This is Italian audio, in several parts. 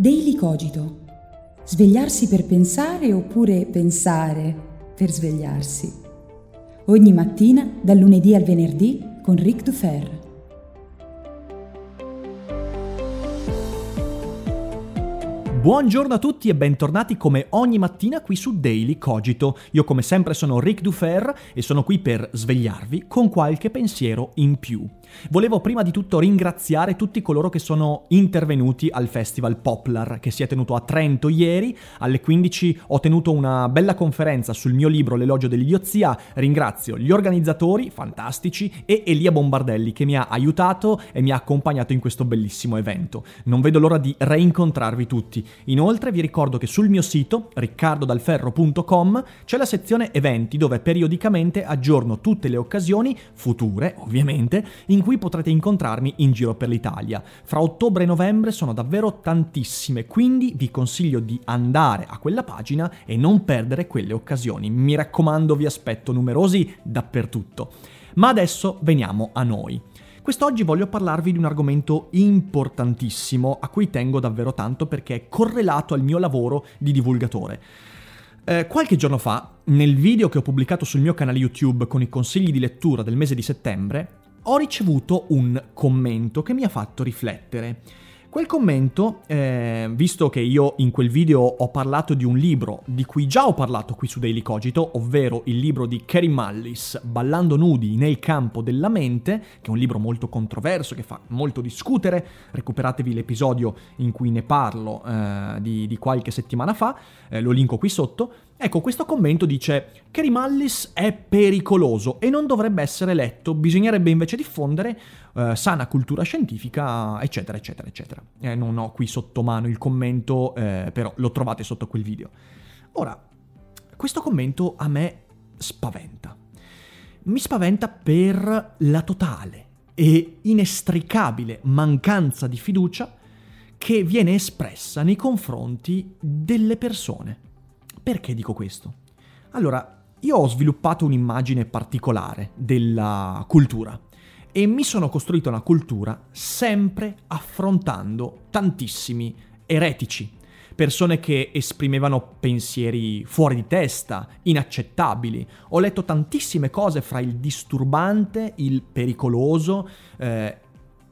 Daily Cogito. Svegliarsi per pensare oppure pensare per svegliarsi. Ogni mattina, dal lunedì al venerdì, con Ric Dufer. Buongiorno a tutti e bentornati come ogni mattina qui su Daily Cogito. Io come sempre sono Ric Dufer e sono qui per svegliarvi con qualche pensiero in più. Volevo prima di tutto ringraziare tutti coloro che sono intervenuti al Festival Poplar che si è tenuto a Trento ieri. Alle 15 ho tenuto una bella conferenza sul mio libro L'elogio dell'idiozia. Ringrazio gli organizzatori, fantastici, e Elia Bombardelli che mi ha aiutato e mi ha accompagnato in questo bellissimo evento. Non vedo l'ora di reincontrarvi tutti. Inoltre vi ricordo che sul mio sito riccardodalferro.com c'è la sezione eventi dove periodicamente aggiorno tutte le occasioni, future ovviamente, in cui potrete incontrarmi in giro per l'Italia. Fra ottobre e novembre sono davvero tantissime, quindi vi consiglio di andare a quella pagina e non perdere quelle occasioni. Mi raccomando, vi aspetto numerosi dappertutto. Ma adesso veniamo a noi. Quest'oggi voglio parlarvi di un argomento importantissimo a cui tengo davvero tanto perché è correlato al mio lavoro di divulgatore. Eh, qualche giorno fa, nel video che ho pubblicato sul mio canale YouTube con i consigli di lettura del mese di settembre, ho ricevuto un commento che mi ha fatto riflettere. Quel commento, eh, visto che io in quel video ho parlato di un libro di cui già ho parlato qui su Daily Cogito, ovvero il libro di Kerry Mullis, Ballando nudi nel campo della mente, che è un libro molto controverso, che fa molto discutere, recuperatevi l'episodio in cui ne parlo eh, di, di, qualche settimana fa, eh, lo linko qui sotto, Ecco, questo commento dice Kerry Mullis è pericoloso e non dovrebbe essere letto, bisognerebbe invece diffondere eh, sana cultura scientifica, eccetera, eccetera, eccetera. Eh, non ho qui sotto mano il commento, eh, però lo trovate sotto quel video. Ora, questo commento a me spaventa. Mi spaventa per la totale e inestricabile mancanza di fiducia che viene espressa nei confronti delle persone. Perché dico questo? Allora, io ho sviluppato un'immagine particolare della cultura e mi sono costruito una cultura sempre affrontando tantissimi eretici, persone che esprimevano pensieri fuori di testa, inaccettabili. Ho letto tantissime cose fra il disturbante, il pericoloso eh,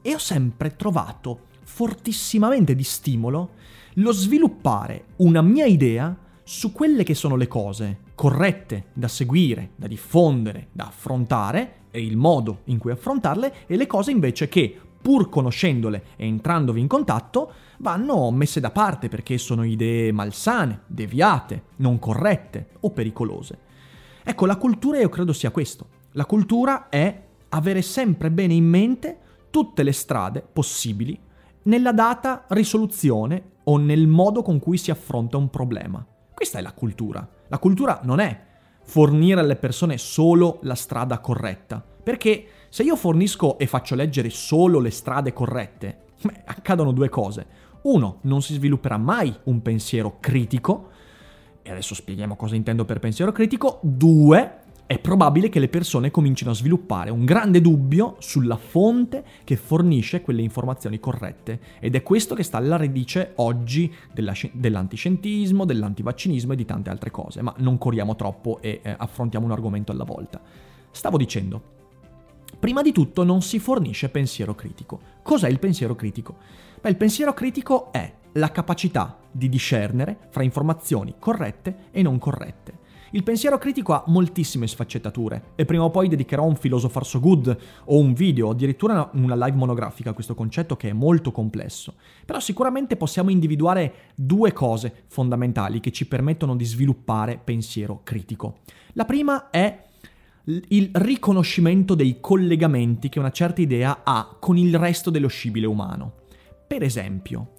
e ho sempre trovato fortissimamente di stimolo lo sviluppare una mia idea su quelle che sono le cose corrette da seguire, da diffondere, da affrontare e il modo in cui affrontarle e le cose invece che, pur conoscendole e entrandovi in contatto, vanno messe da parte perché sono idee malsane, deviate, non corrette o pericolose. Ecco, la cultura io credo sia questo. La cultura è avere sempre bene in mente tutte le strade possibili nella data risoluzione o nel modo con cui si affronta un problema. Questa è la cultura. La cultura non è fornire alle persone solo la strada corretta, perché se io fornisco e faccio leggere solo le strade corrette, beh, accadono due cose. Uno, non si svilupperà mai un pensiero critico, e adesso spieghiamo cosa intendo per pensiero critico. Due, è probabile che le persone comincino a sviluppare un grande dubbio sulla fonte che fornisce quelle informazioni corrette. Ed è questo che sta alla radice oggi della, dell'antiscientismo, dell'antivaccinismo e di tante altre cose. Ma non corriamo troppo e eh, affrontiamo un argomento alla volta. Stavo dicendo, prima di tutto non si fornisce pensiero critico. Cos'è il pensiero critico? Beh, il pensiero critico è la capacità di discernere fra informazioni corrette e non corrette il pensiero critico ha moltissime sfaccettature e prima o poi dedicherò un filosofar so good o un video, addirittura una live monografica a questo concetto che è molto complesso. Però sicuramente possiamo individuare due cose fondamentali che ci permettono di sviluppare pensiero critico. La prima è il riconoscimento dei collegamenti che una certa idea ha con il resto dello scibile umano. Per esempio,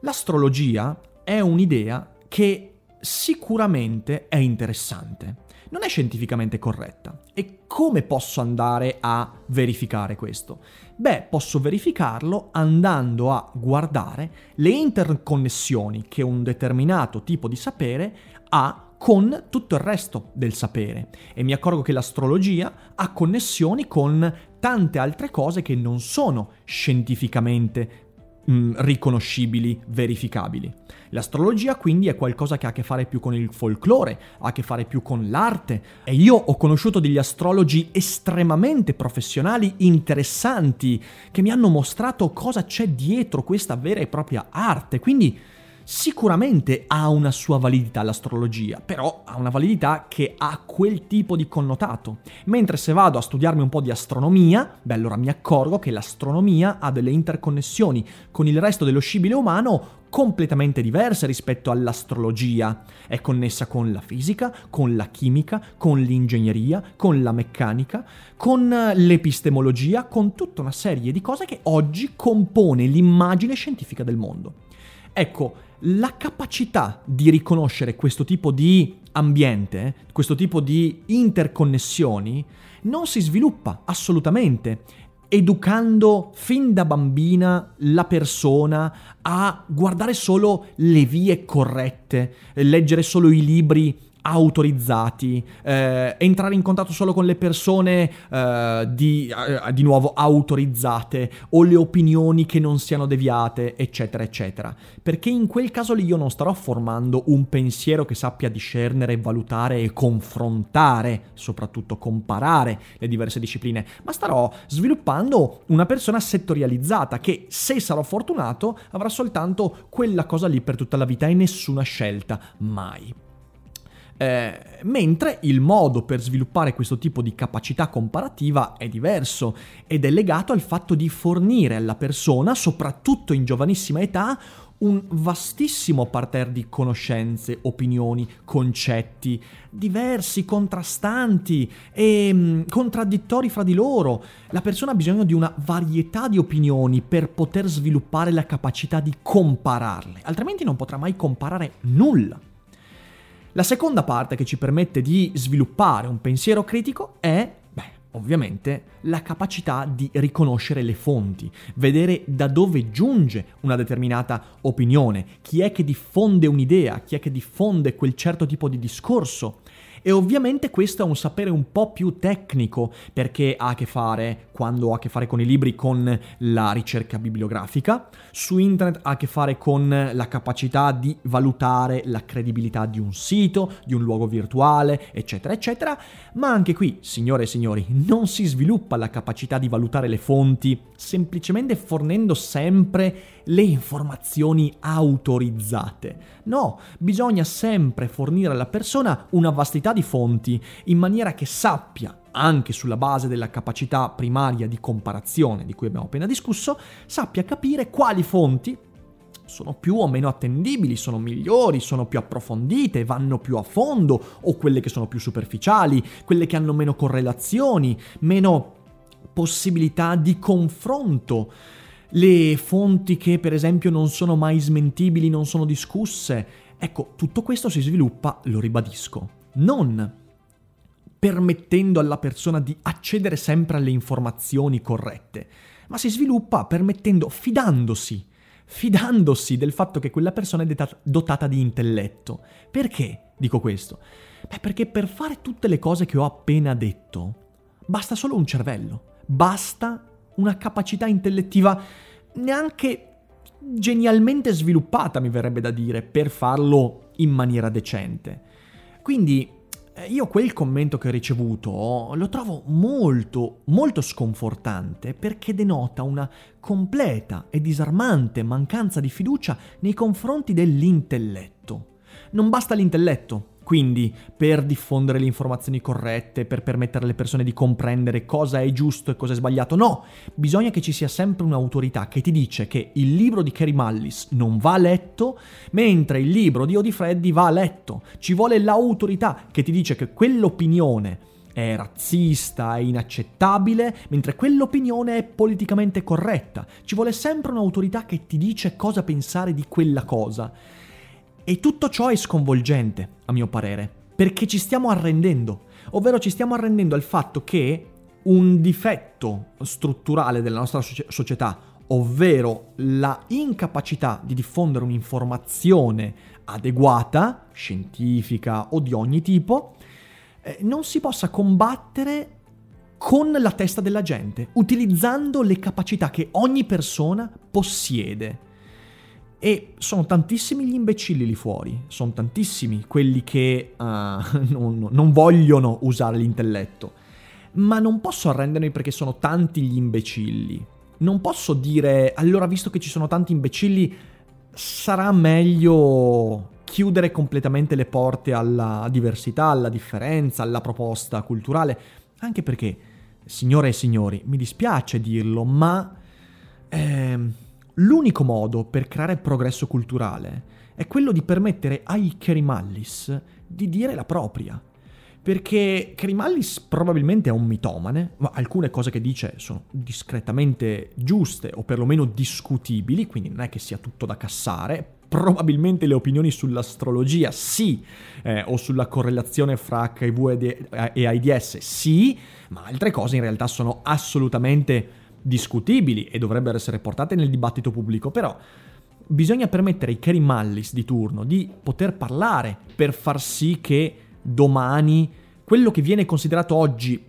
l'astrologia è un'idea che sicuramente è interessante, non è scientificamente corretta. E come posso andare a verificare questo? Beh, posso verificarlo andando a guardare le interconnessioni che un determinato tipo di sapere ha con tutto il resto del sapere e mi accorgo che l'astrologia ha connessioni con tante altre cose che non sono scientificamente mh, mm, riconoscibili, verificabili. L'astrologia quindi è qualcosa che ha a che fare più con il folklore, ha a che fare più con l'arte e io ho conosciuto degli astrologi estremamente professionali, interessanti, che mi hanno mostrato cosa c'è dietro questa vera e propria arte, quindi Sicuramente ha una sua validità l'astrologia, però ha una validità che ha quel tipo di connotato. Mentre se vado a studiarmi un po' di astronomia, beh allora mi accorgo che l'astronomia ha delle interconnessioni con il resto dello scibile umano completamente diverse rispetto all'astrologia. È connessa con la fisica, con la chimica, con l'ingegneria, con la meccanica, con l'epistemologia, con tutta una serie di cose che oggi compone l'immagine scientifica del mondo. Ecco, la capacità di riconoscere questo tipo di ambiente, questo tipo di interconnessioni, non si sviluppa assolutamente educando fin da bambina la persona a guardare solo le vie corrette, leggere solo i libri autorizzati, eh, entrare in contatto solo con le persone eh, di, eh, di, nuovo autorizzate o le opinioni che non siano deviate, eccetera, eccetera. Perché in quel caso lì io non starò formando un pensiero che sappia discernere, valutare e confrontare, soprattutto comparare le diverse discipline, ma starò sviluppando una persona settorializzata che, se sarò fortunato, avrà soltanto quella cosa lì per tutta la vita e nessuna scelta, mai. Eh, mentre il modo per sviluppare questo tipo di capacità comparativa è diverso ed è legato al fatto di fornire alla persona, soprattutto in giovanissima età, un vastissimo parterre di conoscenze, opinioni, concetti, diversi, contrastanti e mh, mm, contraddittori fra di loro. La persona ha bisogno di una varietà di opinioni per poter sviluppare la capacità di compararle, altrimenti non potrà mai comparare nulla. La seconda parte che ci permette di sviluppare un pensiero critico è, ovviamente, la capacità di riconoscere le fonti, vedere da dove giunge una determinata opinione, chi è che diffonde un'idea, chi è che diffonde quel certo tipo di discorso e ovviamente questo è un sapere un po' più tecnico perché ha a che fare, quando ha a che fare con i libri, con la ricerca bibliografica, su internet ha a che fare con la capacità di valutare la credibilità di un sito, di un luogo virtuale, eccetera, eccetera, ma anche qui, signore e signori, non si sviluppa la capacità di valutare le fonti semplicemente fornendo sempre le informazioni autorizzate. No, bisogna sempre fornire alla persona una vastità di fonti in maniera che sappia anche sulla base della capacità primaria di comparazione di cui abbiamo appena discusso, sappia capire quali fonti sono più o meno attendibili, sono migliori, sono più approfondite, vanno più a fondo, o quelle che sono più superficiali, quelle che hanno meno correlazioni, meno possibilità di confronto le fonti che per esempio non sono mai smentibili, non sono discusse. Ecco, tutto questo si sviluppa, lo ribadisco, non permettendo alla persona di accedere sempre alle informazioni corrette, ma si sviluppa permettendo, fidandosi, fidandosi del fatto che quella persona è dotata di intelletto. Perché dico questo? Beh, perché per fare tutte le cose che ho appena detto, basta solo un cervello, basta una capacità intellettiva neanche genialmente sviluppata, mi verrebbe da dire, per farlo in maniera decente. Quindi eh, io quel commento che ho ricevuto lo trovo molto, molto sconfortante perché denota una completa e disarmante mancanza di fiducia nei confronti dell'intelletto. Non basta l'intelletto, quindi, per diffondere le informazioni corrette, per permettere alle persone di comprendere cosa è giusto e cosa è sbagliato, no, bisogna che ci sia sempre un'autorità che ti dice che il libro di Kerry Mullis non va letto, mentre il libro di Odifreddi va letto. Ci vuole l'autorità che ti dice che quell'opinione è razzista, è inaccettabile, mentre quell'opinione è politicamente corretta. Ci vuole sempre un'autorità che ti dice cosa pensare di quella cosa. E tutto ciò è sconvolgente, a mio parere, perché ci stiamo arrendendo, ovvero ci stiamo arrendendo al fatto che un difetto strutturale della nostra società, ovvero la incapacità di diffondere un'informazione adeguata, scientifica o di ogni tipo, eh, non si possa combattere con la testa della gente, utilizzando le capacità che ogni persona possiede. E sono tantissimi gli imbecilli lì fuori, sono tantissimi quelli che uh, non, non vogliono usare l'intelletto. Ma non posso arrendermi perché sono tanti gli imbecilli. Non posso dire, allora visto che ci sono tanti imbecilli, sarà meglio chiudere completamente le porte alla diversità, alla differenza, alla proposta culturale, anche perché, signore e signori, mi dispiace dirlo, ma eh, l'unico modo per creare progresso culturale è quello di permettere ai Kerimallis di dire la propria. Perché Kerimallis probabilmente è un mitomane, ma alcune cose che dice sono discretamente giuste o perlomeno discutibili, quindi non è che sia tutto da cassare, probabilmente le opinioni sull'astrologia sì, eh, o sulla correlazione fra HIV e AIDS sì, ma altre cose in realtà sono assolutamente discutibili e dovrebbero essere portate nel dibattito pubblico, però bisogna permettere ai Kerry Mallis di turno di poter parlare per far sì che domani quello che viene considerato oggi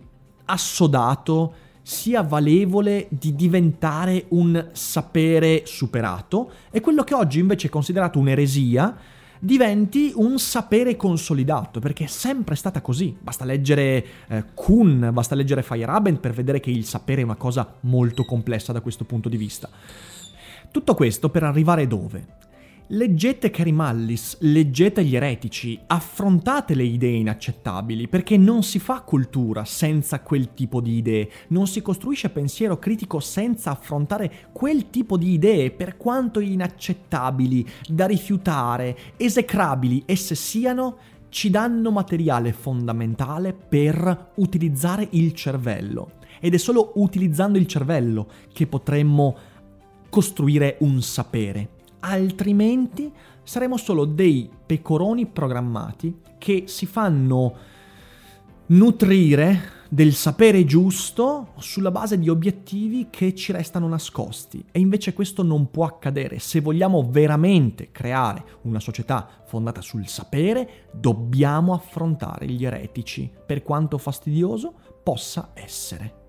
assodato sia valevole di diventare un sapere superato e quello che oggi invece è considerato un'eresia diventi un sapere consolidato, perché è sempre stata così. Basta leggere eh, Kuhn, basta leggere Feyerabend per vedere che il sapere è una cosa molto complessa da questo punto di vista. Tutto questo per arrivare dove? Leggete Carimallis, leggete gli eretici, affrontate le idee inaccettabili, perché non si fa cultura senza quel tipo di idee, non si costruisce pensiero critico senza affrontare quel tipo di idee, per quanto inaccettabili, da rifiutare, esecrabili. Esse siano, ci danno materiale fondamentale per utilizzare il cervello. Ed è solo utilizzando il cervello che potremmo costruire un sapere altrimenti saremo solo dei pecoroni programmati che si fanno nutrire del sapere giusto sulla base di obiettivi che ci restano nascosti e invece questo non può accadere. Se vogliamo veramente creare una società fondata sul sapere, dobbiamo affrontare gli eretici, per quanto fastidioso possa essere.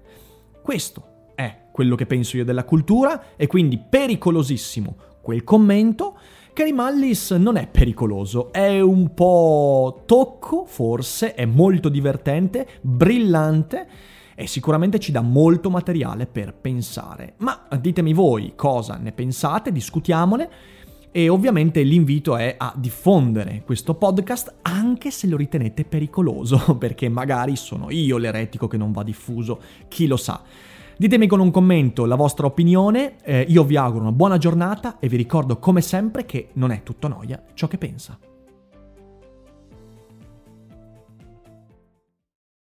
Questo è quello che penso io della cultura e quindi pericolosissimo quel commento, Kerry Mallis non è pericoloso, è un po' tocco, forse, è molto divertente, brillante e sicuramente ci dà molto materiale per pensare. Ma ditemi voi cosa ne pensate, discutiamone. E ovviamente l'invito è a diffondere questo podcast anche se lo ritenete pericoloso, perché magari sono io l'eretico che non va diffuso, chi lo sa. Ditemi con un commento la vostra opinione, eh, io vi auguro una buona giornata e vi ricordo come sempre che non è tutto noia ciò che pensa.